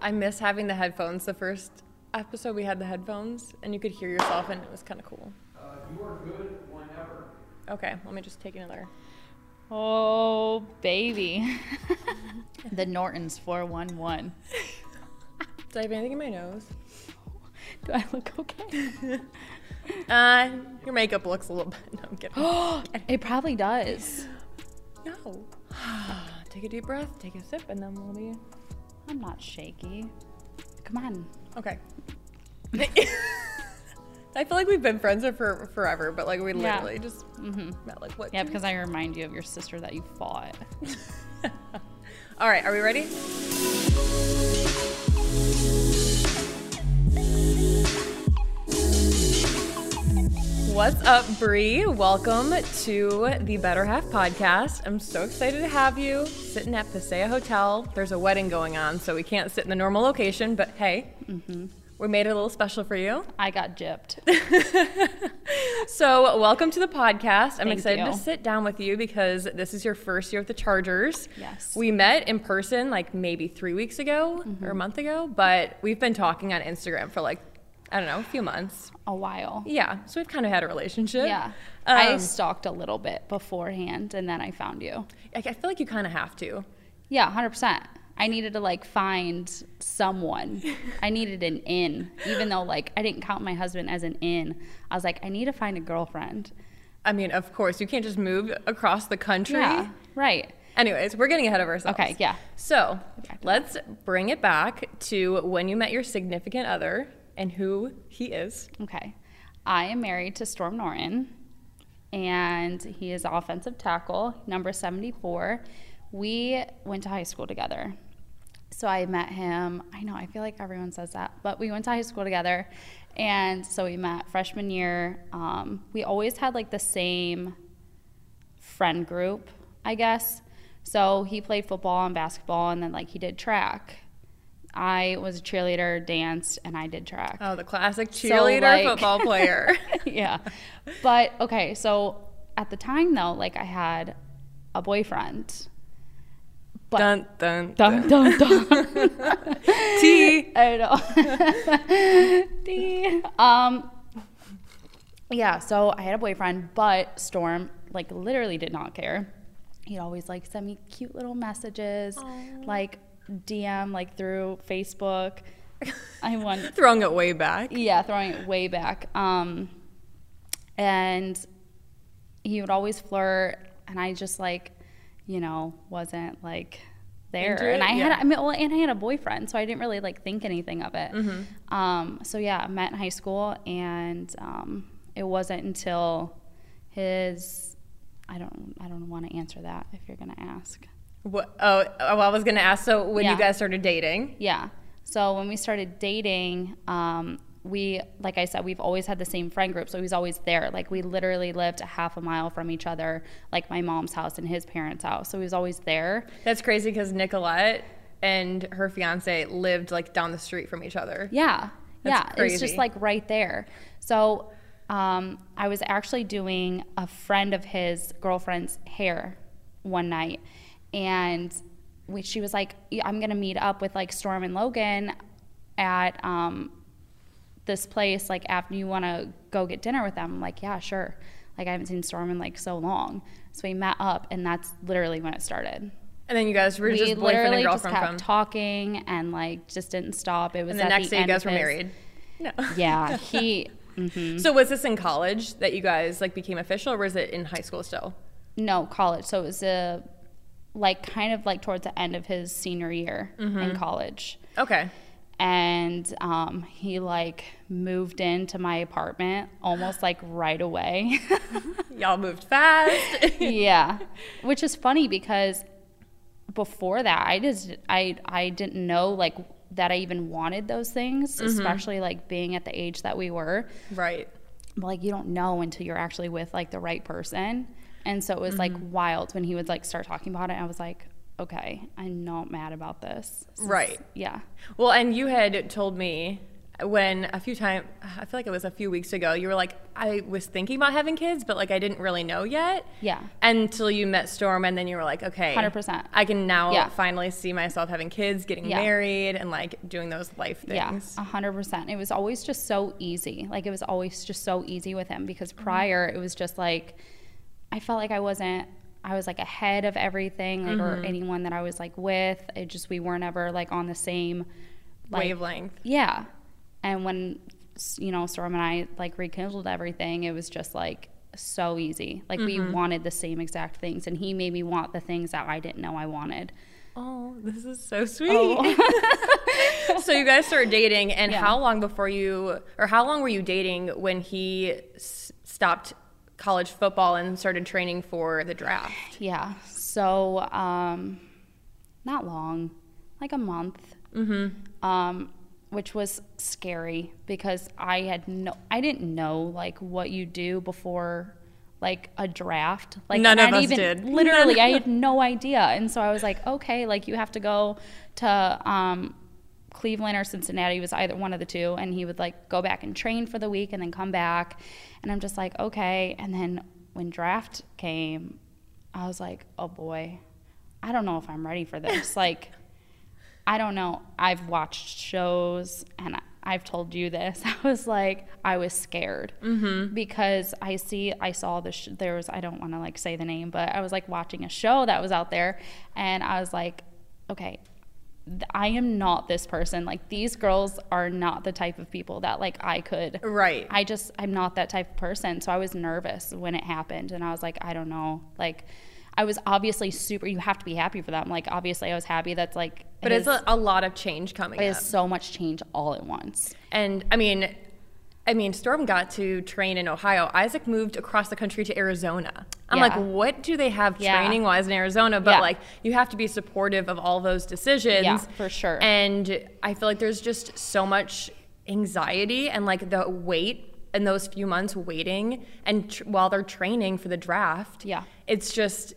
I miss having the headphones. The first episode we had the headphones, and you could hear yourself, and it was kind of cool. Uh, you are good whenever. Okay, let me just take another. Oh, baby. the Nortons 411. Did I have anything in my nose? Do I look okay? Uh, your makeup looks a little bit. No, I'm kidding. it probably does. no. take a deep breath, take a sip, and then we'll be. I'm not shaky. Come on. Okay. I feel like we've been friends for forever, but like we Yeah. literally just mm-hmm. met like what? Yeah, because I remind you of your sister that you fought. All right, are we ready? What's up, Bree? Welcome to the Better Half podcast. I'm so excited to have you sitting at Pasea Hotel. There's a wedding going on, so we can't sit in the normal location, but hey, we made it a little special for you. I got gypped. So, welcome to the podcast. I'm Thank excited to sit down with you because this is your first year with the Chargers. Yes. We met in person like maybe three weeks ago Mm-hmm. or a month ago, but we've been talking on Instagram for like, I don't know, a few months. A while. Yeah. So, we've kind of had a relationship. Yeah. I Um, stalked a little bit beforehand and then I found you. I, I feel like you kind of have to. Yeah, 100%. I needed to like find someone. I needed an in, even though like I didn't count my husband as an in. I was like, I need to find a girlfriend. I mean, of course, you can't just move across the country. Yeah, right. Anyways, we're getting ahead of ourselves. Okay, yeah. So let's bring it back to when you met your significant other and who he is. Okay. I am married to Storm Norton, and he is offensive tackle, number 74. We went to high school together. So I met him. I know, I feel like everyone says that, but we went to high school together. And so we met freshman year. Um, we always had like the same friend group, I guess. So he played football and basketball, and then like he did track. I was a cheerleader, danced, and I did track Oh, the classic So, cheerleader like- football player. yeah. But okay, so at the time though, like I had a boyfriend. But dun dun dun dun dun. T. I know. D. Um yeah, so I had a boyfriend, but Storm like literally did not care. He'd always like send me cute little messages, like DM like through Facebook. I went Throwing it way back. yeah, throwing it way back. Um, and he would always flirt, and I just like, you know, wasn't like there. And? I had, I mean, well, and I had a boyfriend, so I didn't really like think anything of it. Mm-hmm. Um, so yeah, I met in high school, and um, it wasn't until his, I don't, I don't want to answer that if you're gonna ask. What, oh, oh, I was gonna ask. So when Yeah. you guys started dating, Yeah. So when we started dating, um, we, like I said, we've always had the same friend group. So he's always there. Like we literally lived a half a mile from each other, like my mom's house and his parents' house. So he was always there. that's crazy because Nicolette and her fiance lived like down the street from each other. Yeah. That's yeah. It's crazy. just like right there. So um, I was actually doing a friend of his girlfriend's hair one night. And we, she was like, I'm going to meet up with like Storm and Logan at um, this place. Like, after you want to go get dinner with them? I'm like, yeah, sure. Like, I haven't seen Storm in like so long. So we met up, and that's literally when it started. And then you guys were we just boyfriend literally and just girlfriend kept from. talking and like just didn't stop. It was and the next the day you guys were married. No. Yeah, he. hmm So was this in college that you guys like became official, or was it in high school still? No, college. So it was a like kind of like towards the end of his senior year Mm-hmm. in college. Okay. And um, he like moved into my apartment almost like right away. Y'all moved fast. yeah, which is funny because before that, I just I I didn't know like that I even wanted those things, Mm-hmm. especially like being at the age that we were. right. But like you don't know until you're actually with like the right person. And so it was like Mm-hmm. wild when he would like start talking about it. I was like, okay, I'm not mad about this. Is- Right. yeah. Well, and you had told me when a few times, I feel like it was a few weeks ago, you were like, I was thinking about having kids, but like I didn't really know yet. Yeah. Until you met Storm, and then you were like, okay, 100%. I can now Yeah. finally see myself having kids, getting Yeah. married, and like doing those life Yeah, things. a hundred percent. It was always just so easy. Like it was always just so easy with him because prior it was just like I felt like I wasn't. I was like ahead of everything, like or mm-hmm. anyone that I was like with. It just we weren't ever like on the same like, Wavelength. Yeah, and when you know Storm and I like rekindled everything, it was just like so easy. Like we mm-hmm. wanted the same exact things, and he made me want the things that I didn't know I wanted. Oh, this is so sweet. Oh. so you guys started dating, and Yeah. how long before you, or how long were you dating when he s- stopped college football and started training for the draft? Yeah. So, um, not long, like a month. Mm-hmm. Um, which was scary because I had no, I didn't know like what you do before like a draft. Like None of us even, did. Literally, I had no idea, and so I was like, okay, like you have to go to um, Cleveland or Cincinnati it was either one of the two, and he would like go back and train for the week and then come back, and I'm just like, okay. And then when draft came, I was like, oh boy, I don't know if I'm ready for this. like, I don't know. I've watched shows and I- I've told you this. I was like, I was scared Mm-hmm. because I see, I saw the, sh- there was, I don't want to like say the name, but I was like watching a show that was out there and I was like, okay, I am not this person. Like, these girls are not the type of people that like I could. Right. I just I'm not that type of person. So I was nervous when it happened and I was like, I don't know. Like I was obviously super you have to be happy for them. Like obviously I was happy that's like but it it's a, a lot of change coming it up. is so much change all at once. And I mean, I mean, Storm got to train in Ohio. Isaac moved across the country to Arizona. I'm Yeah. like, what do they have Yeah. training wise in Arizona? But Yeah. like, you have to be supportive of all those decisions. Yeah, for sure. And I feel like there's just so much anxiety and like the wait in those few months waiting and tr- while they're training for the draft. Yeah. It's just,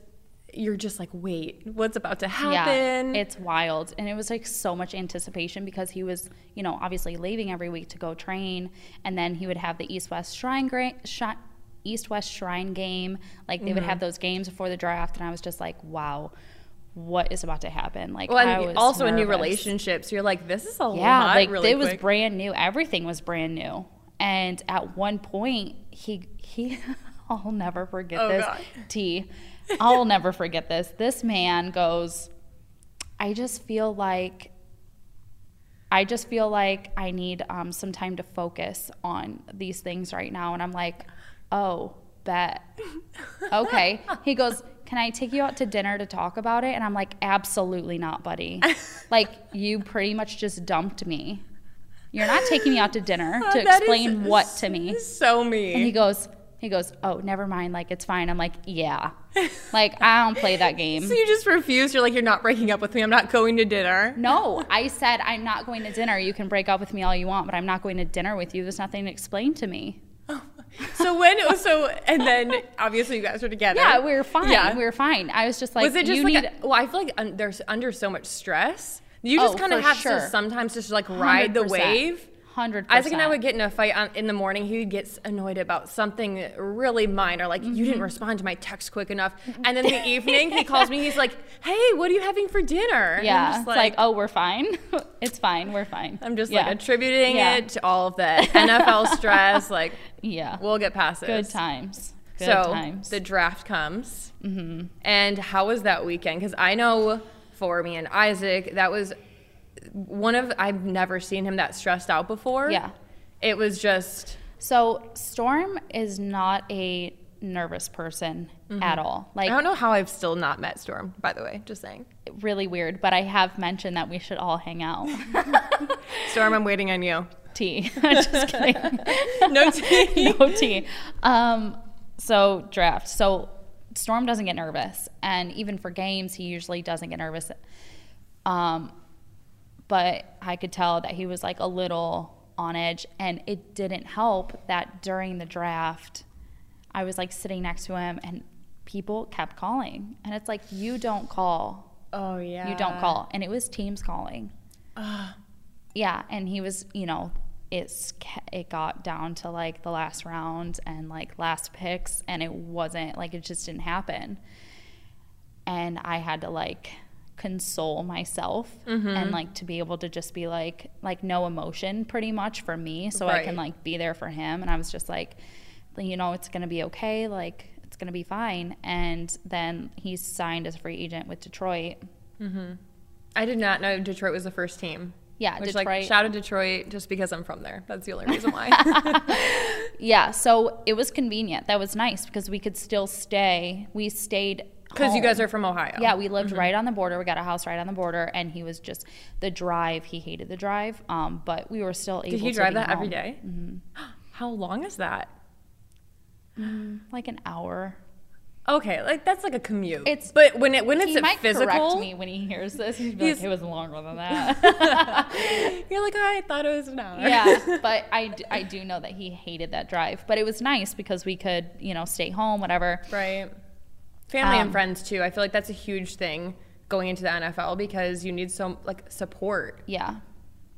you're just like, wait, what's about to happen? Yeah, it's wild. And it was like so much anticipation because he was, you know, obviously leaving every week to go train. And then he would have the East West Shrine, gra- shi- East West Shrine game. Like they would Mm-hmm. have those games before the draft. And I was just like, wow, what is about to happen? Like, well, was also in new nervous. relationships, you're like, this is a Yeah, lot like really it was quick. brand new. Everything was brand new. And at one point, he he, I'll never forget Oh, this. God. T, I'll never forget this. This man goes, I just feel like. I just feel like I need um, some time to focus on these things right now. And I'm like, oh, bet. Okay. He goes, Can I take you out to dinner to talk about it? And I'm like, Absolutely not, buddy. like, you pretty much just dumped me. You're not taking me out to dinner to explain what to me. So mean. And he goes, he goes, oh, never mind. Like it's fine. I'm like, yeah. Like I don't play that game. so you just refuse. You're like, you're not breaking up with me. I'm not going to dinner. No, I said I'm not going to dinner. You can break up with me all you want, but I'm not going to dinner with you. There's nothing to explain to me. Oh, so when so and then obviously you guys were together. Yeah, we were fine. Yeah. We were fine. I was just like, was it just you like need. a, well? I feel like un, there's under so much stress. You just Oh, kind of have sure. to sometimes just like ride the 100%. wave. Hundred Isaac and I would get in a fight on, in the morning. He would get annoyed about something really minor, like you didn't respond to my text quick enough. And then in the evening, he calls me. He's like, "Hey, what are you having for dinner?" Yeah, I'm it's just like, oh, we're fine. it's fine. We're fine. I'm just Yeah. like attributing Yeah. it to all of the NFL stress. Like, Yeah. we'll get past this. Good times. Good so times. the draft comes, mm-hmm. and how was that weekend? Because I know for me and Isaac, that was one of I've never seen him that stressed out before. Yeah. it was just so Storm is not a nervous person at all. Like I don't know how I've still not met Storm. By the way, just saying, really weird, but I have mentioned that we should all hang out. Storm, I'm waiting on you. tea. Just kidding. No tea. no tea. Um, so draft. So Storm doesn't get nervous, and even for games, he usually doesn't get nervous. Um, but I could tell that he was like a little on edge, and it didn't help that during the draft, I was like sitting next to him, and people kept calling, and it's like you don't call. Oh yeah, you don't call. And it was teams calling. Yeah and he was you know it's it got down to like the last round and like last picks and it wasn't like it just didn't happen. And i had to like console myself Mm-hmm. and like to be able to just be like like no emotion pretty much for me so i can like be there for him and i was just like you know it's gonna be okay like it's gonna be fine and then he's signed as a free agent with detroit I did not know Detroit was the first team. yeah Which, detroit like, shout out Detroit just because I'm from there. That's the only reason why. Yeah, so it was convenient. That was nice because we could still stay. We stayed Because you guys are from Ohio. Yeah, we lived mm-hmm. right on the border. We got a house right on the border, and he was just the drive. He hated the drive, um, but we were still able. Did he to drive that every day? home. day? Mm-hmm. How long is that? Mm, like an hour. Okay, like that's like a commute. It's- but when it when it's might physical, correct me when he hears this. He'd be He's- like, "It was longer than that." you're like, oh, I thought it was an hour. yeah, but I, I do know that he hated that drive. But it was nice because we could, you know, stay home, whatever. right. Family and Um, friends too. I feel like that's a huge thing going into the NFL because you need so like support. Yeah,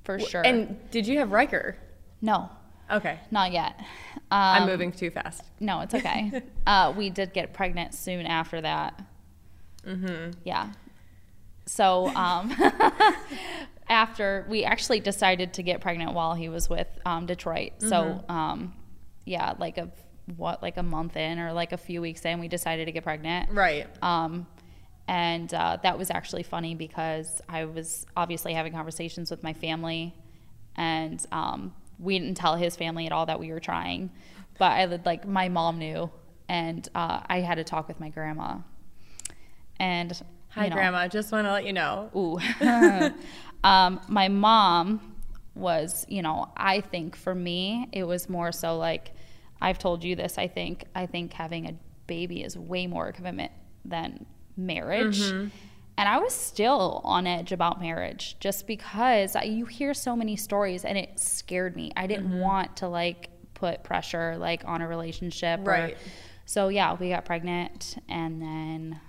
for sure. And did you have Riker? no, Okay, not yet. I'm Um, moving too fast. No, it's okay. uh, we did get pregnant soon after that. Mm-hmm. Yeah. So um, after we actually decided to get pregnant while he was with um, Detroit. So um, yeah, like a what, like a month in or like a few weeks in, we decided to get pregnant. Right. Um, and uh, that was actually funny because I was obviously having conversations with my family, and um, we didn't tell his family at all that we were trying. But I would like my mom knew, and uh, I had to talk with my grandma. And Hi, know, Grandma. Just want to let you know. Ooh. um, my mom was, you know, I think for me, it was more so like, I've told you this, I think, I think having a baby is way more commitment than marriage. Mm-hmm. And I was still on edge about marriage just because I, you hear so many stories and it scared me. I didn't Mm-hmm. want to like put pressure like on a relationship. or- Right. so yeah, we got pregnant and then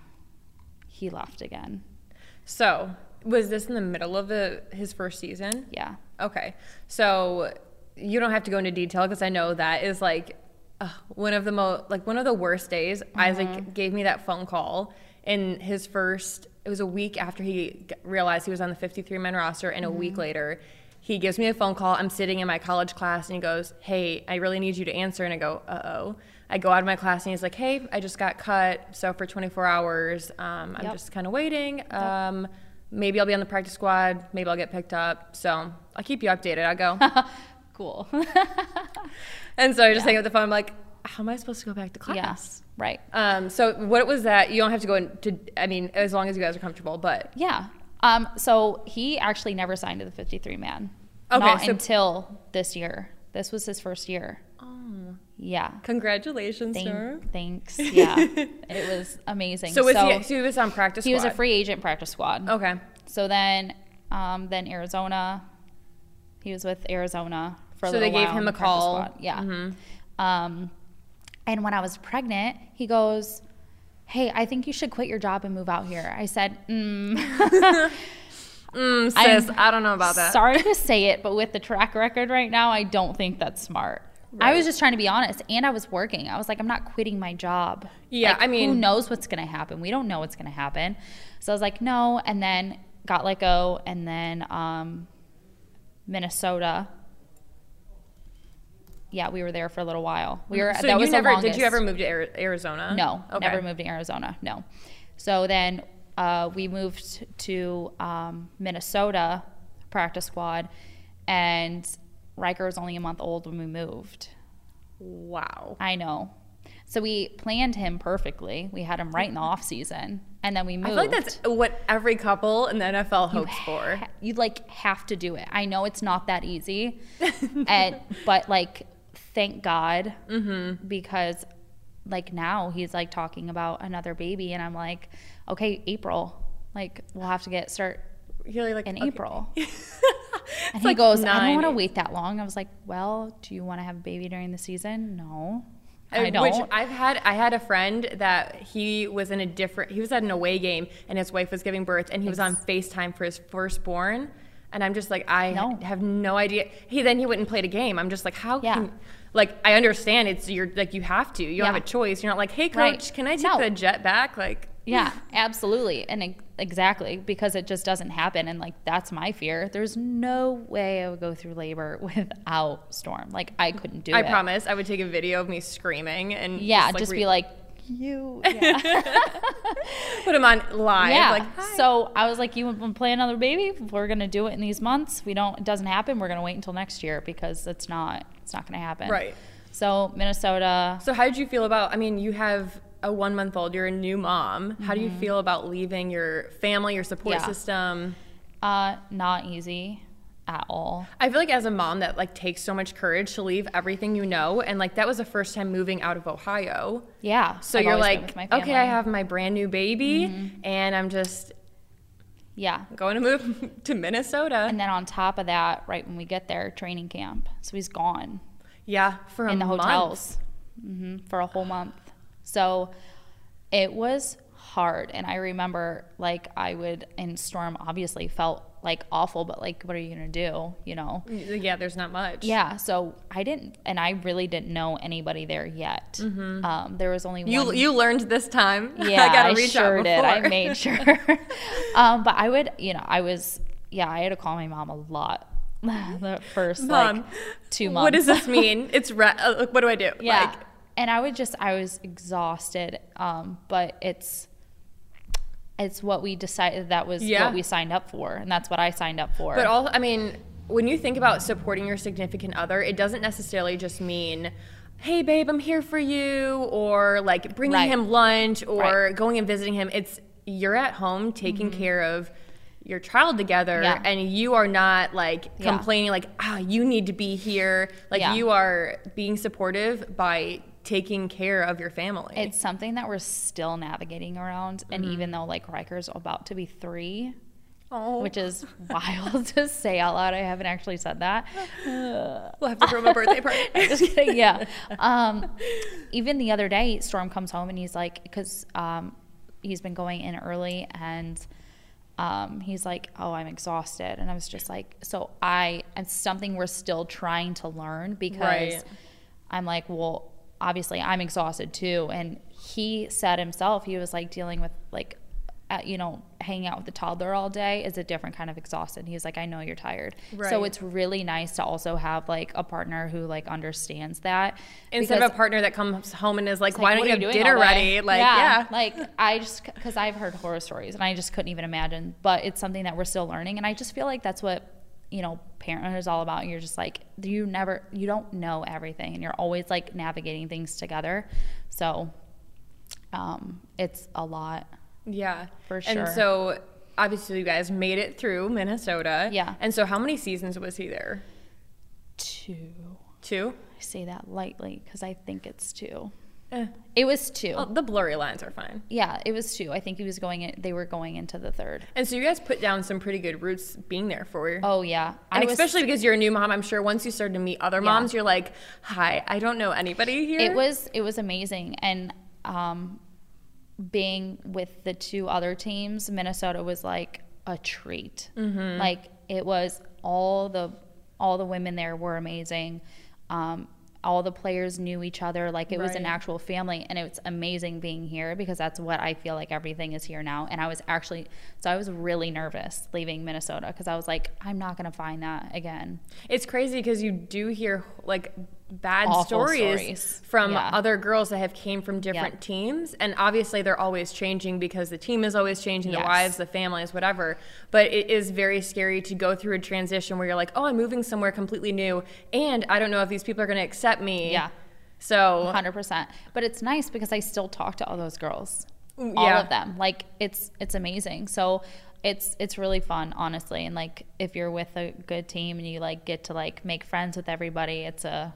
he left again. So, was this in the middle of the his first season? Yeah. Okay. So, you don't have to go into detail because I know that is like uh, one of the most like one of the worst days. Isaac gave me that phone call in his first. It was a week after he realized he was on the 53 man roster, and a week later, he gives me a phone call. I'm sitting in my college class, and he goes, "Hey, I really need you to answer." And I go, "Uh oh." I go out of my class, and he's like, "Hey, I just got cut, so for 24 hours, um, I'm Yep. just kind of waiting. Um, maybe I'll be on the practice squad. Maybe I'll get picked up. So I'll keep you updated." I go, Cool. and so I just hang up the phone. I'm like, "How am I supposed to go back to class?" yes. Right. Um, so what was that? You don't have to go into. I mean, as long as you guys are comfortable, but Yeah. Um, so he actually never signed to the 53 man. Okay, Not so- until this year. This was his first year. oh, Yeah. congratulations, Thank- sir. thanks. Yeah. it was amazing. So was he? So he was on practice. he was a free agent practice squad. Okay. So then, um, then Arizona, he was with Arizona for a So they gave him a call. Mm-hmm. Yeah. Um, and when I was pregnant, he goes, "Hey, I think you should quit your job and move out here." I said, mm, Mm, I'm I don't know about that. Sorry to say it, but with the track record right now, I don't think that's smart. I was just trying to be honest, and I was working. I was like, I'm not quitting my job. Yeah, Like, I mean- who knows what's going to happen? We don't know what's going to happen. So I was like, no, and then got let go, and then um, Minnesota. Yeah, we were there for a little while. We were. So that you was the never did you ever move to Arizona? No, Okay. never moved to Arizona. No. So then uh, we moved to um, Minnesota practice squad, and Riker was only a month old when we moved. Wow. I know. So we planned him perfectly. We had him right in the off season, and then we moved. I feel like that's what every couple in the NFL You hopes for. ha- You like have to do it. I know it's not that easy, and but like, thank God, Mm-hmm. because like now he's like talking about another baby, and I'm like, okay, April, like we'll have to get start You're like in okay. April. And he like goes, I don't want to wait that long. I was like, well, do you want to have a baby during the season? No, I don't. Which I've had. I had a friend that he was in a different. He was at an away game, and his wife was giving birth, and he was on Facetime for his firstborn. And I'm just like, I No. have no idea. He then he wouldn't play the game. I'm just like, how Yeah. can like I understand it's you're like you have to. You don't Yeah. have a choice. You're not like, hey coach, Right. can I take No. the jet back? Like Yeah, absolutely. And exactly because it just doesn't happen. And like, that's my fear. There's no way I would go through labor without Storm. Like, I couldn't do I it. I promise I would take a video of me screaming and Yeah, like, just re- be like, you. Yeah. put him on live. yeah. Like, so I was like, you want to play another baby? We're going to do it in these months, we don't, it doesn't happen. We're going to wait until next year because it's not, it's not going to happen. Right. So, Minnesota, So how did you feel about? I mean, you have a one month old. You're a new mom. How do you Mm-hmm. feel about leaving your family, your support Yeah. system? uh, not easy at all. I feel like as a mom that like takes so much courage to leave everything you know, and like that was the first time moving out of Ohio. Yeah. So I've you're like, okay, I. Mm-hmm. have my brand new baby, and I'm just Yeah. going to move to Minnesota. And then on top of that, right when we get there, training camp. So he's gone yeah, for in the month. hotels hmm for a whole month. So it was hard. And I remember, like, I would, and Storm obviously felt like awful, but like, what are you to do? You know? Yeah, there's not much. Yeah. So I didn't, and I really didn't know anybody there yet. Um, there was only Mm-hmm. You one. you learned this time. Yeah, I gotta I reach sure out did. I made sure. um, but I would, you know, I was, yeah, I had to call my mom a lot the first Mom, like two months. What does this mean? It's re- uh, like, what do I do? Yeah. Like, and I would just, I was exhausted. Um, but it's, it's what we decided that was Yeah. what we signed up for, and that's what I signed up for. But all I mean, when you think about supporting your significant other, it doesn't necessarily just mean, "Hey, babe, I'm here for you," or like bringing Right. him lunch or Right. Mm-hmm. going and visiting him. It's you're at home taking care of your child together, Yeah. and you are not like Yeah. complaining, like, "Ah, you need to be here." Like you are being supportive by taking care of your family. it's something that we're still navigating around. And Mm-hmm. even though like Riker's about to be three, oh, which is wild to say out loud, I haven't actually said that. we'll have to throw him a birthday party. just kidding. Yeah. Um, even the other day, Storm comes home and he's like, because um, he's been going in early and um, he's like, oh, I'm exhausted. And I was just like, so I, it's something we're still trying to learn because Right. I'm like, well, obviously I'm exhausted too. And he said himself, he was like dealing with like, uh, you know, hanging out with the toddler all day is a different kind of exhausted. He's like, I know you're tired. So it's really nice to also have like a partner who like understands that. Instead of a partner that comes home and is like, "Why like, don't you have dinner ready?" Like, yeah, Like I just, cause I've heard horror stories and I just couldn't even imagine, but it's something that we're still learning. And I just feel like that's what, you know, parenthood is all about. You're just like, you never, you don't know everything and you're always like navigating things together. So, um, it's a lot. Yeah, For sure. And so obviously you guys made it through Minnesota. Yeah. And so how many seasons was he there? Two. Two. I say that lightly because I think it's two. Eh. It was two. Well, the blurry lines are fine. Yeah, it was two. I think he was going in, they were going into the third. And so you guys put down some pretty good roots being there for you. Oh yeah. and I was- especially because you're a new mom, I'm sure once you started to meet other Yeah. moms, you're like, "Hi, I don't know anybody here." it was it was amazing and um being with the two other teams minnesota was like a treat Mm-hmm. like it was all the all the women there were amazing um all the players knew each other like it was an actual family and it's amazing being here because that's what i feel like everything is here now and i was actually so i was really nervous leaving minnesota because i was like i'm not going to find that again. It's crazy because you do hear like bad stories, stories. from Yeah. other girls that have came from different Yeah. teams, and obviously they're always changing because the team is always changing, the wives, the families, whatever. But it is very scary to go through a transition where you're like, oh, I'm moving somewhere completely new, and I don't know if these people are going to accept me. Yeah. So hundred percent. But it's nice because I still talk to all those girls, mm, all of them. Like it's it's amazing. So it's it's really fun, honestly. And like if you're with a good team and you like get to like make friends with everybody, it's a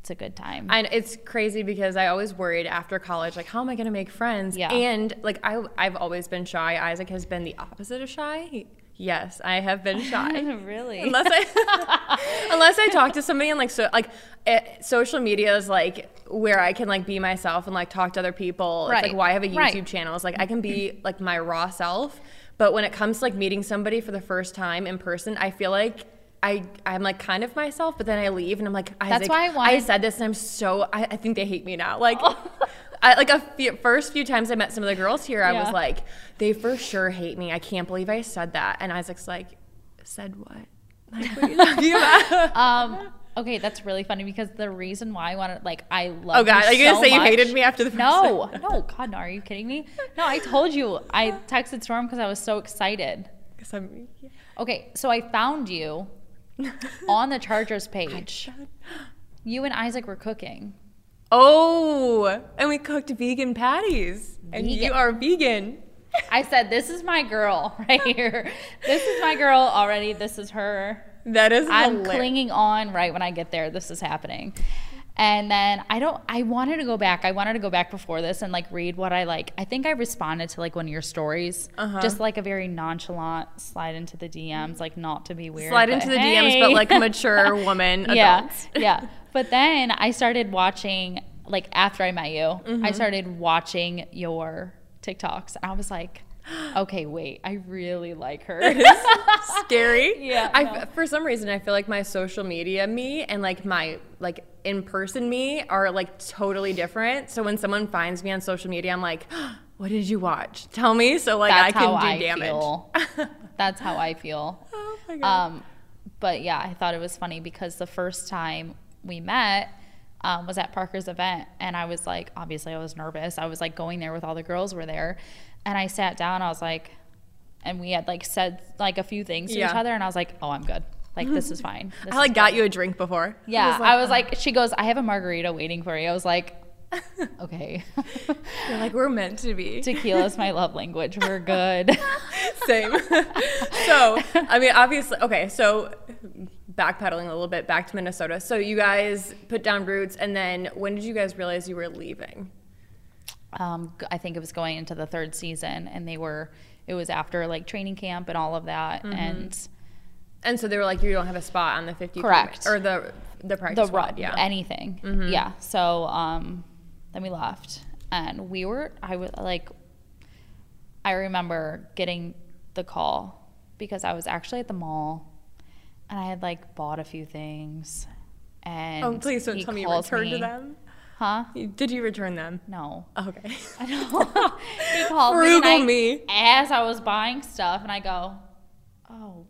it's a good time. And it's crazy because I always worried after college, like, how am I going to make friends? Yeah. And like, I, I've always been shy. Isaac has been the opposite of shy. Yes, I have been shy. really? unless I, unless I talk to somebody and like, so like, eh, social media is like where I can like be myself and like talk to other people. It's Right. like why I have a YouTube Right. channel. It's like I can be like my raw self. But when it comes to like meeting somebody for the first time in person, I feel like I I'm like kind of myself, but then I leave and I'm like Isaac, why I wanted- said this and I'm so I, I think they hate me now. Like I, like a few, first few times I met some of the girls here, I was like, they for sure hate me. I can't believe I said that. And Isaac's like, said what? Like, what are you talking about? Um, okay, that's really funny because the reason why I wanted, like, I love. Oh, God, are you gonna so say you hated me after the first No, time? no, God, no. Are you kidding me? No, I told you. I texted Storm because I was so excited. I'm- Okay, so I found you on the Chargers page. You and Isaac were cooking. Oh, and we cooked vegan patties, and you are vegan. I said, "This is my girl right here. This is my girl already. This is her." That is I'm hilarious. clinging on right when I get there. This is happening. And then I don't I wanted to go back. I wanted to go back before this and like read what I like. I think I responded to like one of your stories. Uh-huh. Just like a very nonchalant slide into the DMs, like not to be weird. Slide into the DMs, but like mature woman yeah. yeah. But then I started watching like after I met you, Mm-hmm. I started watching your TikToks. And I was like, okay, wait, I really like her. Scary. Yeah, I no. for some reason I feel like my social media me and like my like in person me are like totally different. So when someone finds me on social media, I'm like, "What did you watch? Tell me." So like That's I can do I damage. That's how I feel. oh my god. Um, but yeah, I thought it was funny because the first time we met um, was at Parker's event, and I was like, obviously, I was nervous. I was like going there with all the girls were there, and I sat down. I was like, and we had like said like a few things to each other, and I was like, oh, I'm good. Like this is fine. This I like got you a drink before. Yeah, I I was was like, oh. she goes, I have a margarita waiting for you. I was like, okay. You're like we're meant to be. Tequila's my love language. We're good. Same. so, I mean, obviously, okay, so backpedaling a little bit back to Minnesota. So, you guys put down roots, and then when did you guys realize you were leaving? Um, I think it was going into the third season, and they were. It was after like training camp and all of that, Mm-hmm. and And so they were like, you don't have a spot on the 50 Correct. or the the the practice ru- squad. Yeah. anything, Mm-hmm. yeah. So um, then we left, and we were. I was like, I remember getting the call because I was actually at the mall, and I had like bought a few things, and oh, please don't tell me you returned to them. Huh? Did you return them? No. Oh, okay. I know. he called Frugal me, and I- me. as I was buying stuff, and I go, "Oh,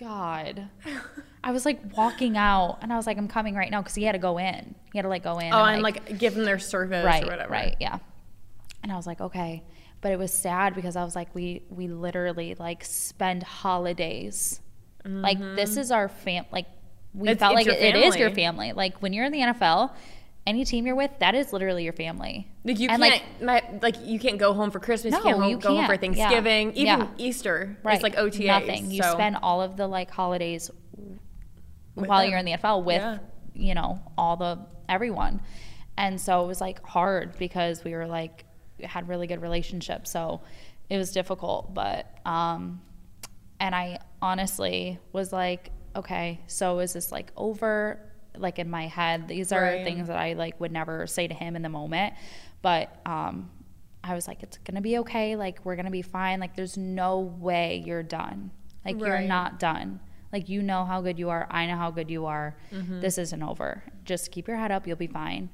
God." I was like walking out, and I was like, "I'm coming right now," because he had to go in. He had to like go in. oh, and like, give them their service right, or whatever. right, yeah. And I was like, "Okay," but it was sad because I was like, "We we literally like spend holidays, like this is our fam, like." We Mm-hmm. It's- felt it's like it, it is your family. Like when you're in the NFL, any team you're with, that is literally your family. Like you And, can't, my, like you can't go home for Christmas. No, you can't home, you go home for can't. Yeah. Thanksgiving, even Yeah. Easter. Right. It's like OTAs. Nothing. You so- spend all of the like holidays With while them. you're in the NFL with Yeah. you know all the everyone, and so it was like hard because we were like had really good relationships, so it was difficult. But um, and I honestly was like, okay, so is this like over? Like in my head, these are Right. things that I like would never say to him in the moment, but um, I was like, it's gonna be okay. Like we're gonna be fine. Like there's no way you're done. Like you're not done. Like you know how good you are. I know how good you are. Mm-hmm. This isn't over. Just keep your head up. You'll be fine.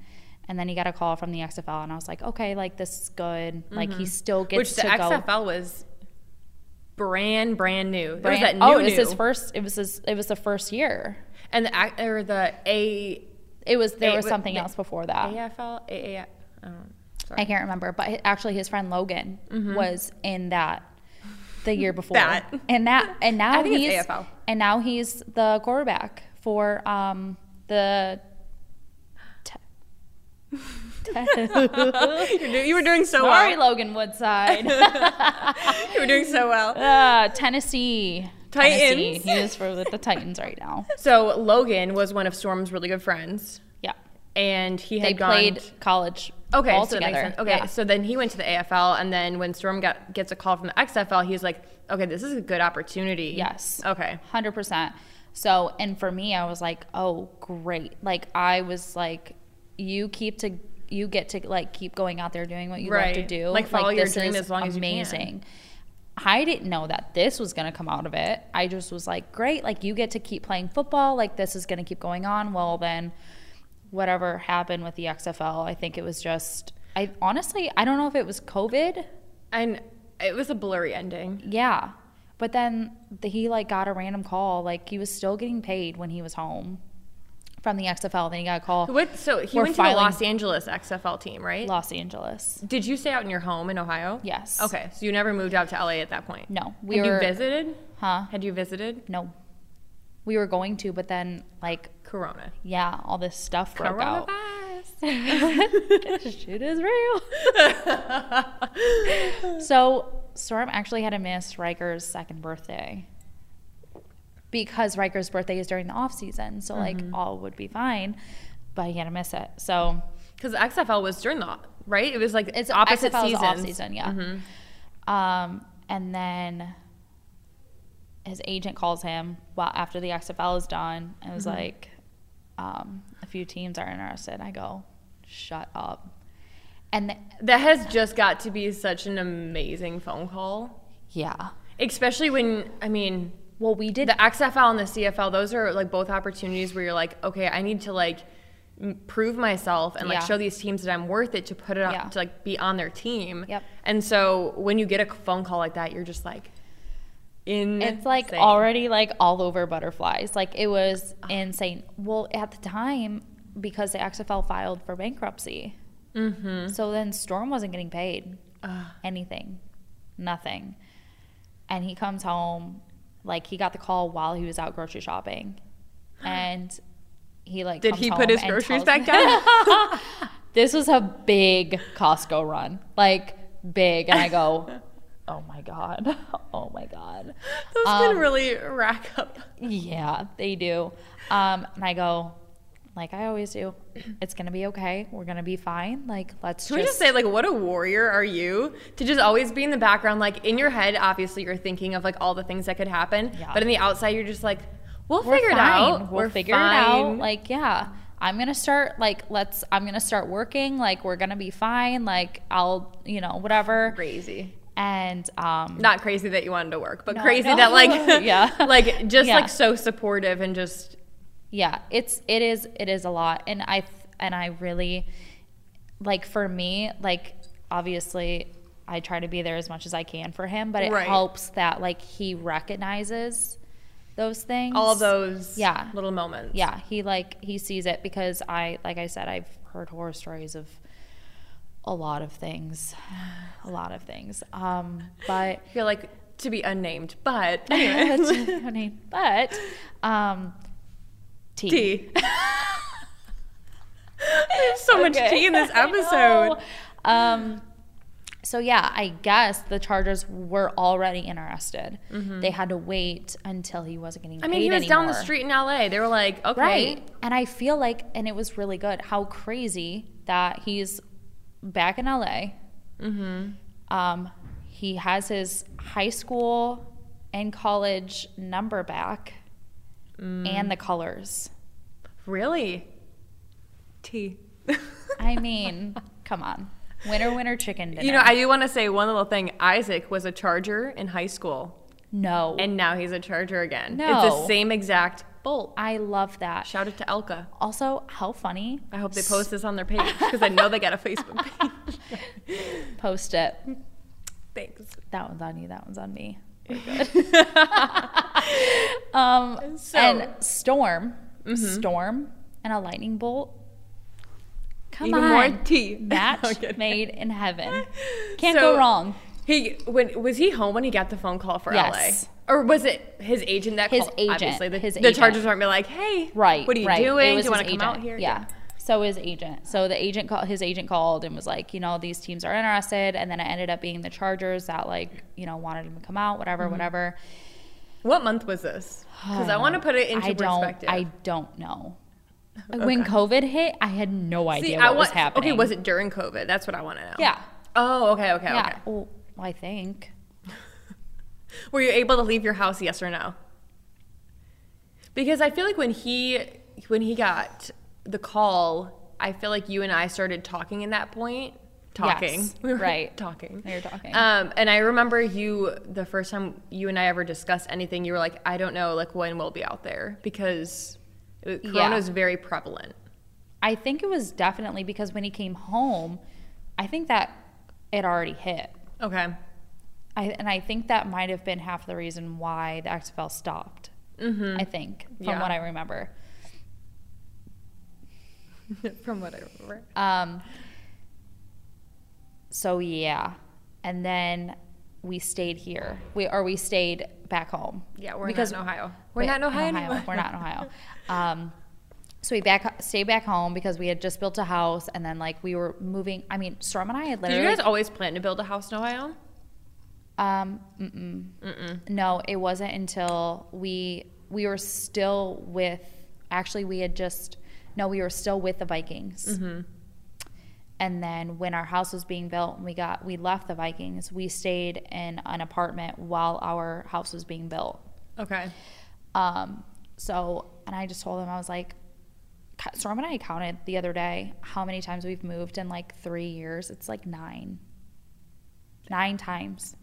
And then he got a call from the XFL, and I was like, okay, like this is good. Like he still Mm-hmm. Which gets the to go. XFL was brand brand new. Brand- was that new oh, it was new. his first. It was his. It was the first year. And the or the A It was there A- was something the else before that. AFL AA. I. Sorry. I can't remember, but actually, his friend Logan was in that the year before. Mm-hmm. That. and that and now I think it's he's AFL. and now he's the quarterback for um the. te- You're do- you were doing so Sorry, well. Logan Woodside. You were doing so well. uh, Tennessee. Tennessee. Titans. He is for with the Titans right now. So Logan was one of Storm's really good friends, Yeah, and he had they gone. played college. Okay, all so that makes together. sense. Okay, Yeah. so then he went to the AFL, and then when Storm got gets a call from the XFL, he's like, "Okay, this is a good opportunity." Yes. Okay. Hundred percent. So, and for me, I was like, oh, great. Like, I was like, you keep to, you get to like keep going out there doing what you love to Right. do. Like, follow your this dream is as long as you can. amazing. I didn't know that this was going to come out of it. I just was like, great, like you get to keep playing football. Like this is going to keep going on. Well, then whatever happened with the XFL, I think it was just, I honestly, I don't know if it was COVID. And it was a blurry ending. Yeah. But then the, he like got a random call. Like he was still getting paid when he was home from the XFL. Then he got a call. What, so he We're went to the Los Angeles XFL team, right? Los Angeles. Did you stay out in your home in Ohio? Yes. Okay, so you never moved out to LA at that point. No, we Had were. you visited? Huh? Had you visited? No. We were going to, but then like Corona. yeah, all this stuff broke out. Shit is real. so Storm actually had to miss Riker's second birthday because Riker's birthday is during the off season, so like all would be fine, but he had to miss it. So Because XFL was during the right. It was like it's opposite seasons. off season, yeah. Um, and then his agent calls him well after the XFL is done and was like, um, a few teams are interested. I go, shut up. And th- That has just got to be such an amazing phone call, yeah, especially when I mean well, we did the XFL and the CFL. Those are like both opportunities where you're like, okay, I need to like prove myself and like Yeah. show these teams that I'm worth it to put it up Yeah. to like be on their team. Yep. And so when you get a phone call like that, you're just like, in it's like already like all over butterflies. Like it was insane. Well, at the time, because the XFL filed for bankruptcy, Mm-hmm. so then Storm wasn't getting paid anything, nothing. And he comes home, like he got the call while he was out grocery shopping, and he like Did he put his groceries back down? this was a big Costco run, like big, and I go, oh my god, oh my god. Those Um, can really rack up. Yeah, they do. Um, and I go, like I always do, it's gonna be okay. We're gonna be fine. Like let's Can we just say, like, what a warrior are you to just always be in the background? Like, in your head, obviously, you're thinking of like all the things that could happen, Yeah. but in the outside, you're just like, we'll we're figure it out. We'll We're figure it out. fine. Like yeah, I'm gonna start. Like let's. I'm gonna start working. Like we're gonna be fine. Like I'll, you know, whatever. crazy. And um, Not crazy that you wanted to work, but No, crazy no. that like, Yeah. like just Yeah. like so supportive and just yeah it's it is it is a lot and i and i really like for me like obviously i try to be there as much as i can for him but it Right. helps that like he recognizes those things all those Yeah. little moments. yeah he like he sees it because i like i said i've heard horror stories of a lot of things a lot of things um but I feel like to be unnamed, but anyway, That's. But um, tea. tea. There's so much Okay. tea in this episode. Um, so yeah, I guess the Chargers were already interested. They had to wait until he wasn't getting Mm-hmm. I mean, he was down the street in LA. They were like, okay, right? And I feel like, and it was really good. How crazy that he's back in LA. Mm-hmm. Um, he has his high school and college number back, Mm. and the colors. really? Tea. I mean, come on. Winner, winner, chicken dinner. You know, I do want to say one little thing. Isaac was a Charger in high school, no. and now he's a Charger again. No. It's the same exact bolt. I love that. Shout out to Elka. Also, how funny. I hope they post this on their page because I know they got a Facebook page. Post it. Thanks. That one's on you. That one's on me. We're good. um, So- and storm, storm, and a lightning bolt. Come Even on, more tea. match Okay. made in heaven. Can't So- go wrong. He when was he home when he got the phone call for Yes. LA? Or was it his agent that His called? agent. Obviously, the, His the agent. Chargers aren't be like, hey, Right. What are you right. Doing? Do you want to come out here? Yeah. So his agent. So the agent called his agent called and was like, you know, these teams are interested, and then it ended up being the Chargers that like, you know, wanted him to come out, whatever, Mm-hmm. whatever. What month was this? Because I want to put it into I don't. perspective. I don't know. Like, When COVID hit, I had no idea See, what I was happening. Okay, was it during COVID? That's what I want to know. Yeah. Oh, okay, okay, Yeah. okay. Well, I think. Were you able to leave your house? Yes or no? Because I feel like when he when he got the call, I feel like you and I started talking in that point. Talking. Yes, We were right. talking. Were talking. Um, and I remember you the first time you and I ever discussed anything. You were like, I don't know, like when we'll be out there because it- Corona Yeah. is very prevalent. I think it was definitely because when he came home, I think that it already hit. Okay. I, and I think that might have been half the reason why the XFL stopped. Mm-hmm. I think, from Yeah. what I remember. From what I remember. Um, so yeah, and then we stayed here. We or we stayed back home. Yeah, we're because not in Ohio. We're Wait, not in Ohio. anymore. We're not in Ohio. Um, so we back stayed back home because we had just built a house, and then like we were moving. I mean, Storm and I had Did you guys always plan to build a house in Ohio? Um, mm-mm. Mm-mm. No, it wasn't until we we were still with. Actually, we had just no, we were still with the Vikings. Mm-hmm. And then when our house was being built, and we got we left the Vikings. We stayed in an apartment while our house was being built. Okay. Um, so, and I just told him I was like, Storm and I counted the other day how many times we've moved in like three years. It's like nine, nine times.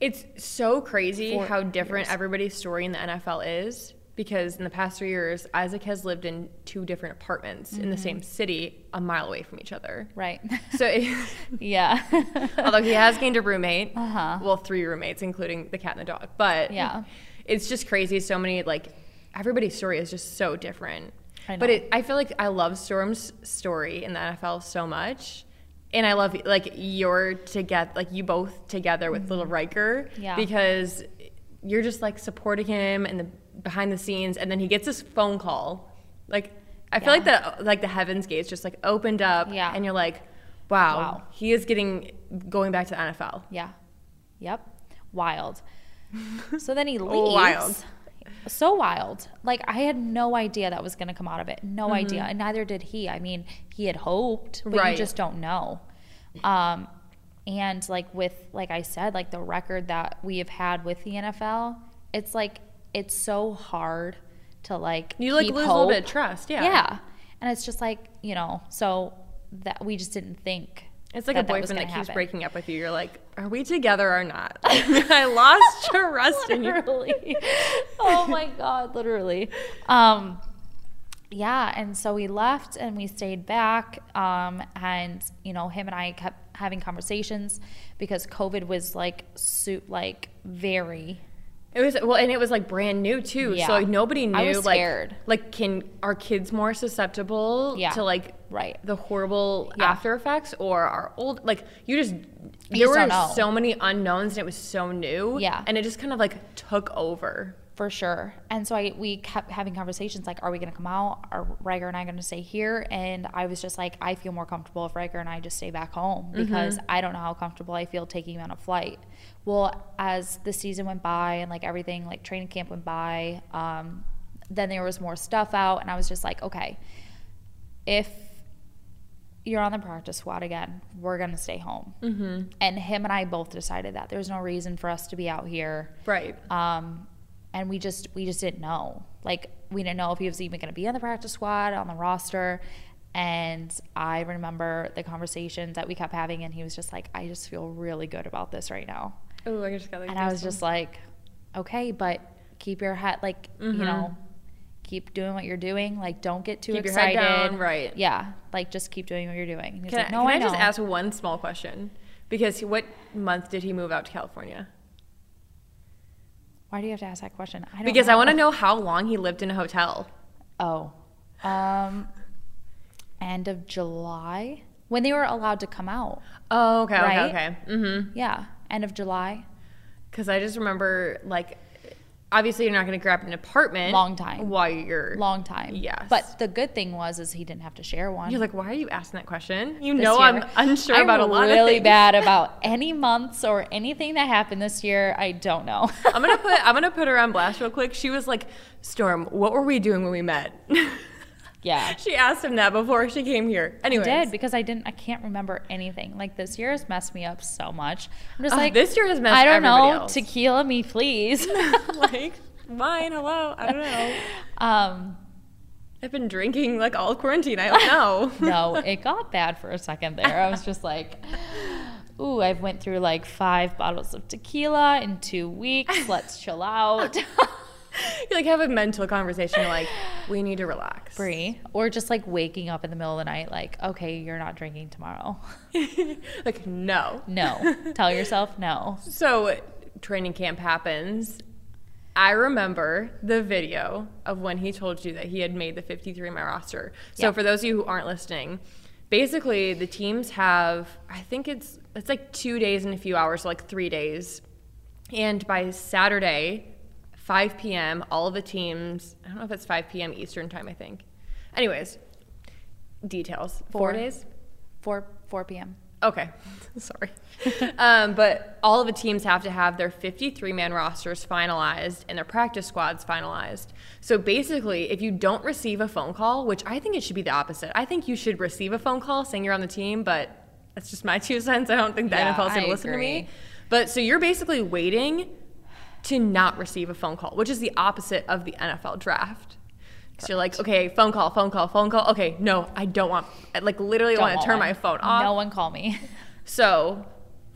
It's so crazy Four how different years. everybody's story in the NFL is because in the past three years, Isaac has lived in two different apartments in the Mm-hmm. same city, a mile away from each other. Right. So, yeah. although he has gained a roommate, Uh-huh. well, three roommates, including the cat and the dog, but Yeah. it's just crazy. So many like everybody's story is just so different. I But it, I feel like I love Storm's story in the NFL so much. And I love like you're together, like you both together with little Riker, Mm-hmm. Yeah. because you're just like supporting him and the behind the scenes, and then he gets this phone call. Like I feel Yeah. like the like the heavens gates just like opened up, Yeah. and you're like, wow, Wow. he is getting going back to the NFL. Yeah. Yep. Wild. So then he leaves. Oh, wild. So wild. Like I had no idea that was going to come out of it. No Mm-hmm. idea. And neither did he. I mean, he had hoped, but Right. you just don't know. Um and like with like I said, like the record that we have had with the NFL, it's like it's so hard to like You like keep lose a little bit of trust, yeah. Yeah. And it's just like, you know, so that we just didn't think It's like that a boyfriend that, gonna keeps happen. breaking up with you. You're like, are we together or not? I lost trust in you. literally. oh my god, literally. Um, yeah, and so we left and we stayed back. Um, and you know, him and I kept having conversations because COVID was like suit like very It was well, and it was like brand new too. Yeah. So like nobody knew I was like scared. like can are kids more susceptible Yeah. to like Right. the horrible Yeah. after effects or are old like you just You there just were so many unknowns and it was so new. Yeah. And it just kind of like took over. For sure. And so I we kept having conversations like, are we going to come out? Are Riker and I going to stay here? And I was just like, I feel more comfortable if Riker and I just stay back home because I don't know how comfortable I feel taking him on a flight. Well, as the season went by and like everything, like training camp went by, um, then there was more stuff out, and I was just like, okay, if you're on the practice squad again, we're gonna stay home. Mm-hmm. And him and I both decided that there's no reason for us to be out here Right. um, and we just we just didn't know. Like we didn't know if he was even going to be on the practice squad on the roster. And I remember the conversations that we kept having, and he was just like, "I just feel really good about this right now." Oh, I just got like And I was just like, "Okay, but keep your head like you know." Keep doing what you're doing. Like, don't get too Mm-hmm. Keep your head excited. down, right. Yeah. Like, just keep doing what you're doing. And he's Can, like, I, no, can I, I, just know." ask one small question? Because what month did he move out to California? Why do you have to ask that question? I don't Because I want to know how long he lived in a hotel. Oh, um, end of July when they were allowed to come out. Oh, okay, Right? okay, okay. Mm-hmm. Yeah, end of July. Because I just remember, like, obviously you're not going to grab an apartment. Long time. While you're Long time. Yes. But the good thing was is he didn't have to share one. You're like, why are you asking that question? You know, I'm unsure I'm about a lot really of things. bad about any months or anything that happened this year. I don't know. I'm gonna put I'm gonna put her on blast real quick. She was like, "Storm, what were we doing when we met?" yeah. she asked him that before she came here. Anyway, I did because I didn't. I can't remember anything. Like this year has messed me up so much. I'm just Ugh, like this year has messed I don't know. else. Tequila me, please. like mine. Hello, I don't know. Um, I've been drinking like all quarantine. I don't know. no, it got bad for a second there. I was just like, ooh, I've went through like five bottles of tequila in two weeks. Let's chill out. You like have a mental conversation. Like, we need to relax. Free. Or just like waking up in the middle of the night, like, okay, you're not drinking tomorrow. like, no. No. Tell yourself no. So training camp happens. I remember the video of when he told you that he had made the 53 man roster. So Yep. for those of you who aren't listening, basically the teams have I think it's it's like 2 days and a few hours, so like 3 days. And by Saturday, 5 p.m., all of the teams, I don't know if it's 5 p.m. Eastern time, I think. Anyways, details. 4 Four. days? 4 4 p.m. Okay, sorry. um, but all of the teams have to have their 53 man rosters finalized and their practice squads finalized. So basically, if you don't receive a phone call, which I think it should be the opposite, I think you should receive a phone call saying you're on the team, but that's just my two cents. I don't think the Yeah, NFL is going to listen to me. But so you're basically waiting to not receive a phone call, which is the opposite of the NFL draft. So you're like, okay, phone call, phone call, phone call. Okay, no, I don't want, I like literally Don't want to turn one. my phone off. No one call me. So,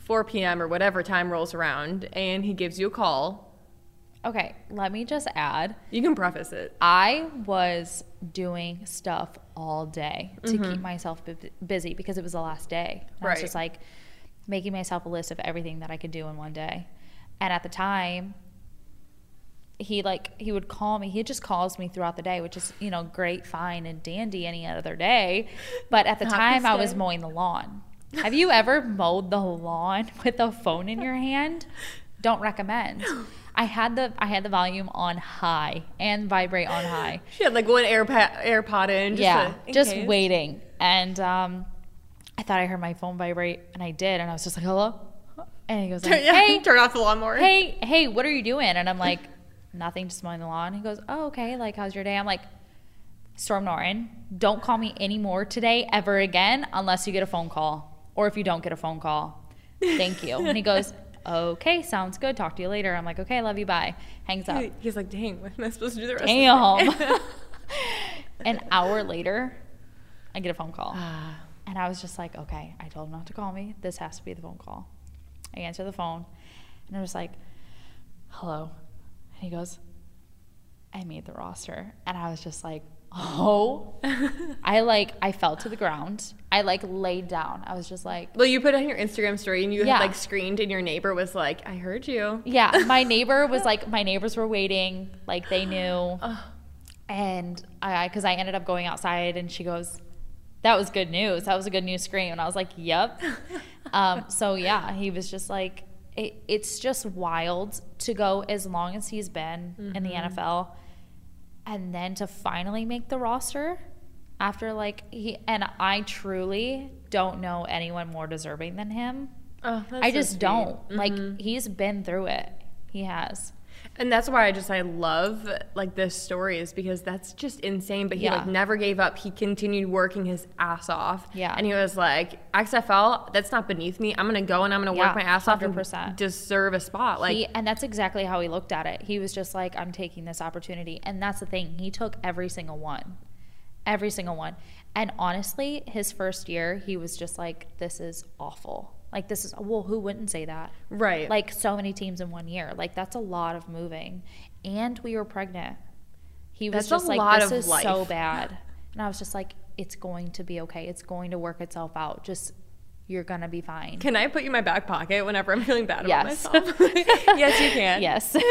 4 p.m. or whatever time rolls around, and he gives you a call. Okay, let me just add. You can preface it. I was doing stuff all day to keep mm-hmm. myself bu- busy because it was the last day. And I was just like making myself a list of everything that I could do in one day. And at the time, he like he would call me. He just calls me throughout the day, which is you know great, fine, and dandy any other day. But at the Not time, I was mowing the lawn. Have you ever mowed the lawn with a phone in your hand? Don't recommend. I had the I had the volume on high and vibrate on high. She had like one AirPod, AirPod in. Just yeah, to- in just case. waiting. And um, I thought I heard my phone vibrate, and I did, and I was just like, "Hello," and he goes, like, "Hey, turn off the lawnmower. hey, hey, what are you doing?" And I'm like, "Nothing, just mowing the lawn." He goes, "Oh, okay. Like, how's your day?" I'm like, "Storm Norton, don't call me anymore today ever again unless you get a phone call, or if you don't get a phone call, thank you." And he goes, "Okay, sounds good. Talk to you later." I'm like, "Okay, love you. Bye." Hangs up. He's like, dang, what am I supposed to do the rest Damn. of the day? An hour later, I get a phone call. Ah. And I was just like, okay, I told him not to call me. This has to be the phone call. I answer the phone, and I was like, hello. And he goes, I made the roster. And I was just like, oh. I like, I fell to the ground. I like laid down. I was just like, well, you put on your Instagram story and you Yeah. had like screened, and your neighbor was like, I heard you. yeah, my neighbor was like, my neighbors were waiting, like they knew. And I, because I ended up going outside, and she goes, "That was good news. That was a good news scream." And I was like, "Yep." um, so yeah, he was just like, it, "It's just wild to go as long as he's been in the mm-hmm. NFL, and then to finally make the roster after like he and I truly don't know anyone more deserving than him. Oh, that's I just don't like. Mm-hmm. He's been through it. He has. And that's why I just I love like this story is because that's just insane. But he Yeah. like never gave up. He continued working his ass off. Yeah. And he was like, XFL, that's not beneath me. I'm gonna go and I'm gonna Yeah, work my ass off 100%. and deserve a spot. Like he, and that's exactly how he looked at it. He was just like, I'm taking this opportunity. And that's the thing. He took every single one. Every single one. And honestly, his first year, he was just like, this is awful. Like, this is, well, who wouldn't say that? right. Like, so many teams in one year. Like, that's a lot of moving. And we were pregnant. He was That's just like, this is so bad. And I was just like, it's going to be okay. It's going to work itself out. Just, you're going to be fine. Can I put you in my back pocket whenever I'm feeling bad Yes. about myself? yes, you can. Yes.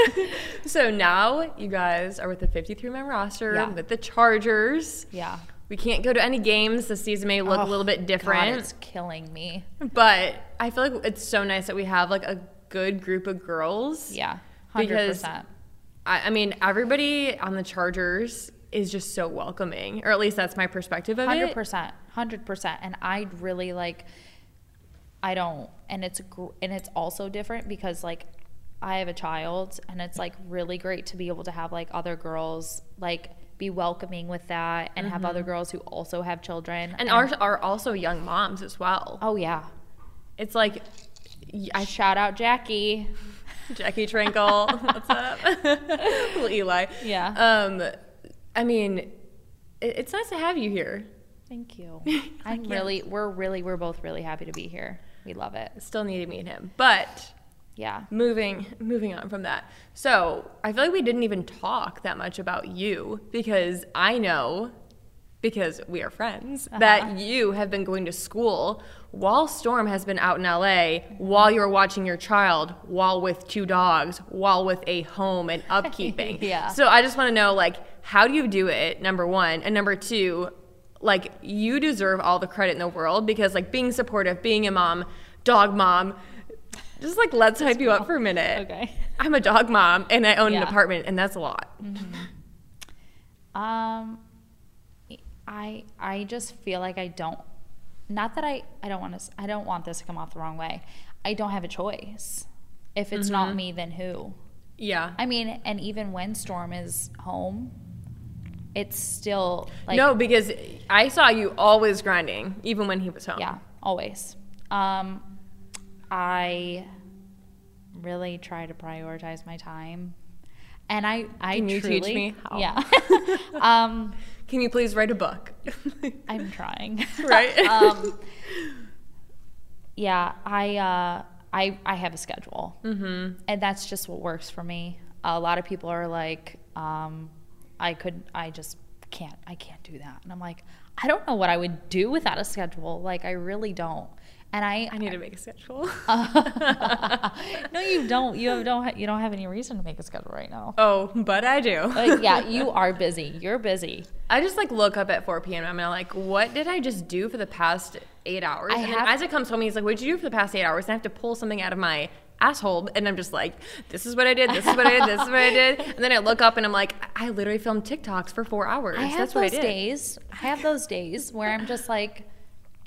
So now you guys are with the 53 man roster Yeah. with the Chargers. yeah. We can't go to any games. The season may look a Oh, little bit God, different. it's killing me. But I feel like it's so nice that we have like a good group of girls. Yeah, hundred Because percent. I, I mean, everybody on the Chargers is just so welcoming, or at least that's my perspective of Hundred it. percent, hundred percent. And I really like. I don't, and it's gr- and it's also different because like I have a child, and it's like really great to be able to have like other girls like be welcoming with that, and have other girls who also have children, Mm-hmm. And ours are also young moms as well. oh yeah, It's like I shout out Jackie. Jackie Trinkle. What's up? Little Eli. Yeah. Um, I mean, it- it's nice to have you here. Thank you. I'm really, we're really, we're both really happy to be here. We love it. Still need to meet him, but Yeah. moving moving on from that. So I feel like we didn't even talk that much about you because I know because we are friends uh-huh. that you have been going to school while Storm has been out in LA while you're watching your child while with two dogs while with a home and upkeeping. Yeah. So I just want to know like how do you do it number 1 and number 2 like you deserve all the credit in the world because like being supportive, being a mom, dog mom, just like let's hype you up for a minute. Okay. I'm a dog mom and I own an apartment and that's a lot. Um, I I just feel like I don't. Not that I I don't want to. I don't want this to come off the wrong way. I don't have a choice. If it's Mm-hmm. not me, then who? Yeah. I mean, and even when Storm is home, it's still like no, because I saw you always grinding, even when he was home. yeah, always. Um, I really try to prioritize my time, and I I Can you truly teach me how? yeah. um, Can you please write a book? I'm trying. Right. um, yeah, I uh, I I have a schedule, mm-hmm. and that's just what works for me. A lot of people are like, um, I could, I just can't, I can't do that, and I'm like, I don't know what I would do without a schedule. Like, I really don't. And I, I need to make a schedule. no, you don't. You don't. You don't have any reason to make a schedule right now. oh, but I do. Like, yeah, you are busy. You're busy. I just like look up at 4 p.m. and I'm like, what did I just do for the past eight hours? I and have- then Isaac comes home, he's like, what did you do for the past eight hours? And I have to pull something out of my asshole. And I'm just like, this is what I did, this is what I did, this is what I did. And then I look up and I'm like, I literally filmed TikToks for four hours. I have That's what I those did. days. I have those days where I'm just like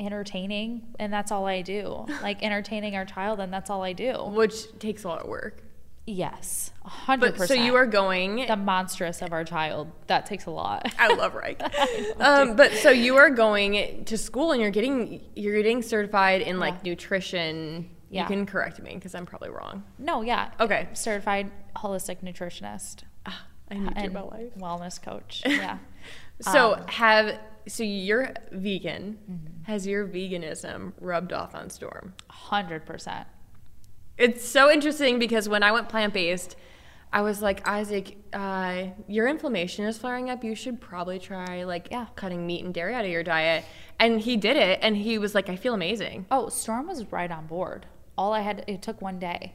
entertaining, and that's all I do. Like entertaining our child, and that's all I do. Which takes a lot of work. Yes, a hundred But percent. so you are going the monstrous of our child. That takes a lot. I love Reich. um, but so you are going to school and you're getting you're getting certified in like Yeah. nutrition. Yeah. You can correct me because I'm probably wrong. no, yeah. Okay. Certified holistic nutritionist Ah, I need and my life. wellness coach. Yeah. So Um, have so you're vegan. Mm-hmm. Has your veganism rubbed off on Storm? Hundred percent. It's so interesting because when I went plant based, I was like, Isaac, uh, your inflammation is flaring up. You should probably try like Yeah. cutting meat and dairy out of your diet. And he did it, and he was like, I feel amazing. Oh, Storm was right on board. All I had, it took one day,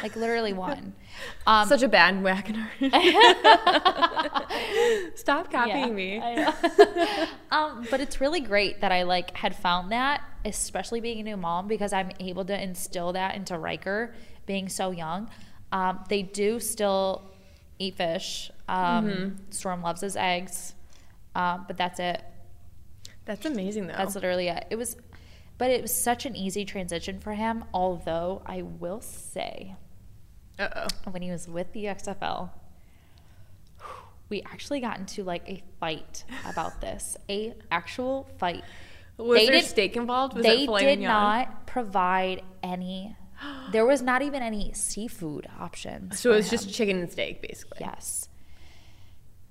like literally one. Um, Such a bandwagoner. Stop copying Yeah, me. Um, but it's really great that I like had found that, especially being a new mom, because I'm able to instill that into Riker being so young. Um, they do still eat fish. Um, Mm-hmm. Storm loves his eggs, um, but that's it. That's amazing, though. That's literally it. It was, but it was such an easy transition for him. Although I will say, uh oh. when he was with the XFL, we actually got into like a fight about this, a actual fight. Was They there did- steak involved? Was they did mignon? not provide any. There was not even any seafood options. So it was him. just chicken and steak, basically. Yes.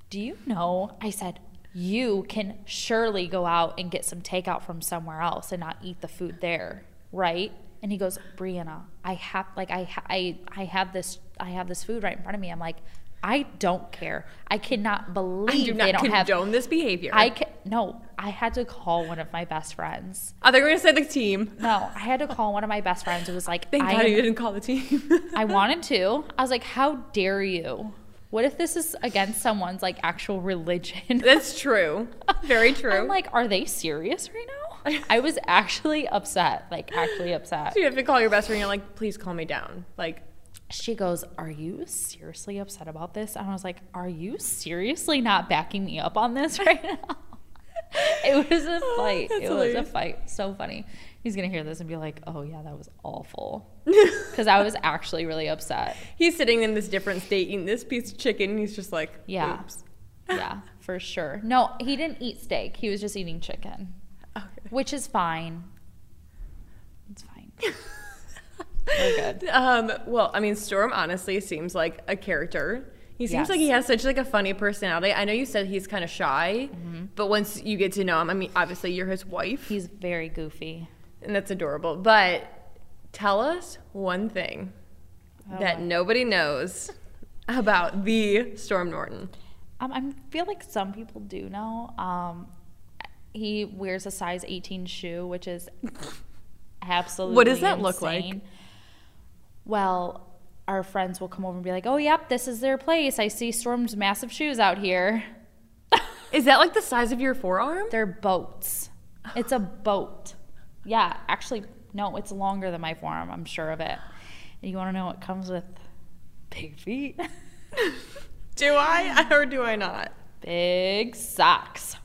Do you know? I said, you can surely go out and get some takeout from somewhere else and not eat the food there, right? And he goes, Brianna, I have like I ha- I I have this I have this food right in front of me. I'm like, I don't care. I cannot believe I do they not don't have. condone this behavior. I can no. I had to call one of my best friends. Oh, I think we're gonna say the team. No, I had to call one of my best friends. It was like, Thank I God you didn't call the team. I wanted to. I was like, how dare you? What if this is against someone's like actual religion? That's true. Very true. I'm like, are they serious right now? I was actually upset, like actually upset. so you have to call your best friend. You're like, please calm me down. Like, She goes, "Are you seriously upset about this?" And I was like, "Are you seriously not backing me up on this right now?" it was a oh, fight. that's it was a fight. So funny. He's gonna hear this and be like, "Oh yeah, that was awful," because I was actually really upset. he's sitting in this different state eating this piece of chicken. He's just like, Yeah. Oops. Yeah, for sure. No, he didn't eat steak. He was just eating chicken, Okay. which is fine. It's fine. Good. Um, well, I mean, Storm honestly seems like a character. He seems Yes. like he has such like a funny personality. I know you said he's kind of shy, Mm-hmm. but once you get to know him, I mean, obviously you're his wife, He's very goofy. and that's adorable. But tell us one thing that Oh. nobody knows about the Storm Norton. Um, I feel like some people do know. Um, he wears a size 18 shoe, which is absolutely What does that look like? Well, our friends will come over and be like, "Oh, yep, this is their place. I see Storm's massive shoes out here. Is that like the size of your forearm? They're boats. It's a boat. Yeah, actually, no, it's longer than my forearm. I'm sure of it. And you want to know what comes with big feet? Do I or do I not? big socks.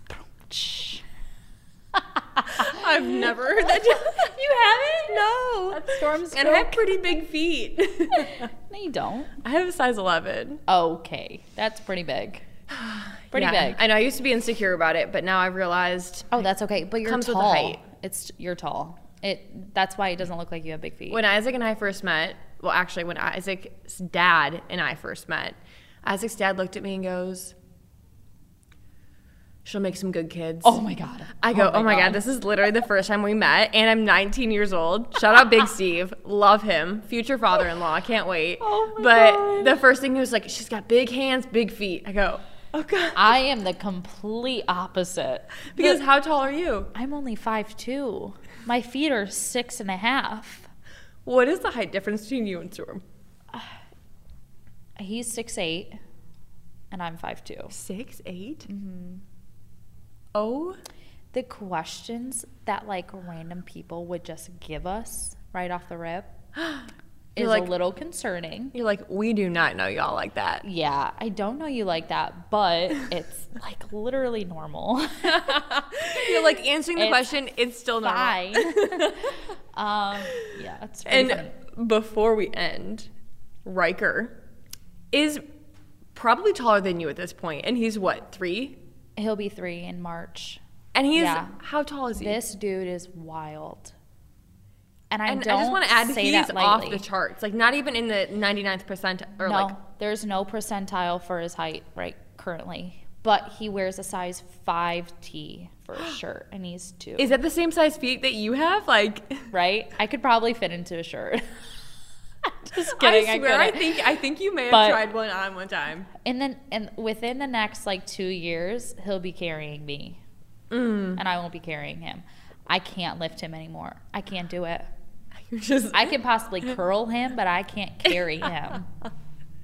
I've never heard that. You haven't? no. That's Storm's And I have pretty big feet. No, you don't. I have a size 11. Okay, that's pretty big. Pretty Yeah, big. I know I used to be insecure about it, but now I've realized oh, that's okay. But you're Comes with tall. height. It's you're tall. It that's why it doesn't look like you have big feet. when Isaac and I first met, well, actually, when Isaac's dad and I first met, Isaac's dad looked at me and goes, She'll make some good kids. oh my god. I go, oh my, god. this is literally the first time we met, and I'm 19 years old. Shout out Big Steve, love him, future father-in-law, can't wait. Oh my but God. the first thing he was like, she's got big hands, big feet. I go, oh god, I am the complete opposite. because how tall are you? I'm only five two. My feet are six and a half. What is the height difference between you and Storm? He's six eight, and I'm five two. Six, 8 Mm-hmm. Oh, The questions that like random people would just give us right off the rip is like- a little concerning. you're like, we do not know y'all like that. Yeah, I don't know you like that, but it's like literally normal. You're like answering the It's question, it's still not. Fine. um, yeah, it's And funny. before we end, Riker is probably taller than you at this point, and he's what three? He'll be three in March. And he's Yeah. how tall is he? This dude is wild. And I and don't I just want to add he's off the charts, like not even in the 99th percent or no, like there's no percentile for his height right currently. But he wears a size 5T for a shirt, and he's two. is that the same size feet that you have? Like right? I could probably fit into a shirt. Just kidding. I swear, I, couldn't. think I think you may have But- tried one on one time. And then, and within the next like two years, he'll be carrying me, Mm. and I won't be carrying him. I can't lift him anymore. I can't do it. You're just I can possibly curl him, but I can't carry him.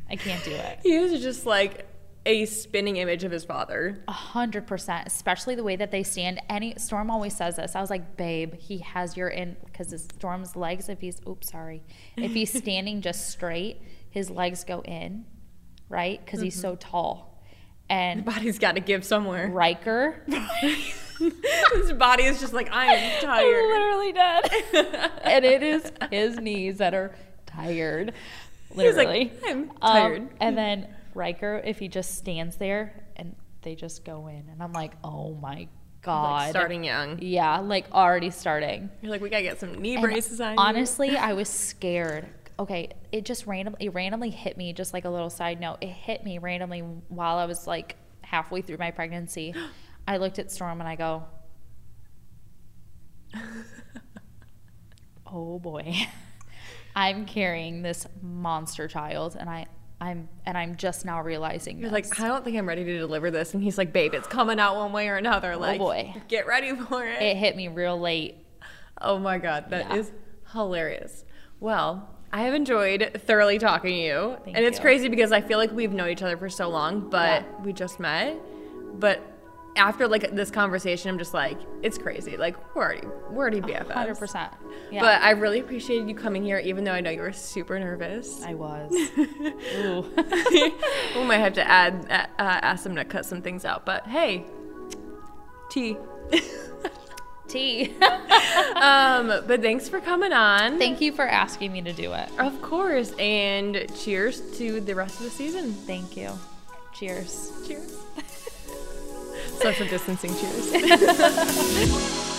I can't do it. he is just like a spinning image of his father. A hundred percent, especially the way that they stand. Any Storm always says this. I was like, babe, he has your in because his Storm's legs. If he's, oops, sorry, if he's standing just straight, his legs go in, right? Because he's so tall. And Body's got to give somewhere. Riker, his body is just like I am I'm tired. literally dead, and it is his knees that are tired. He's like, Literally, "I'm Um, tired." and then Riker, if he just stands there and they just go in, and I'm like, oh my god, Like starting young. Yeah, like already starting. You're like, we gotta get some knee And braces on. you." honestly, I was scared. Okay, it just randomly it randomly hit me. Just like a little side note, it hit me randomly while I was like halfway through my pregnancy. I looked at Storm and I go, "Oh boy, I'm carrying this monster child," and I. I'm and I'm just now realizing You're this. like, I don't think I'm ready to deliver this, and he's like, babe, it's coming out one way or another. Oh, like, Oh, boy. get ready for it. it hit me real late. oh my god, that is Yeah. hilarious. Well, I have enjoyed thoroughly talking to you, Thank and it's you. crazy because I feel like we've known each other for so long, but Yeah. we just met. But after like this conversation, I'm just like, it's crazy. Like we're already we're already BFFs. Hundred percent. Yeah, But I really appreciated you coming here, even though I know you were super nervous. I was. Ooh. we might have to add uh, ask them to cut some things out. But hey, tea. Tea. um, but thanks for coming on. Thank you for asking me to do it. of course, and cheers to the rest of the season. Thank you. Cheers. Cheers. Social distancing cheers.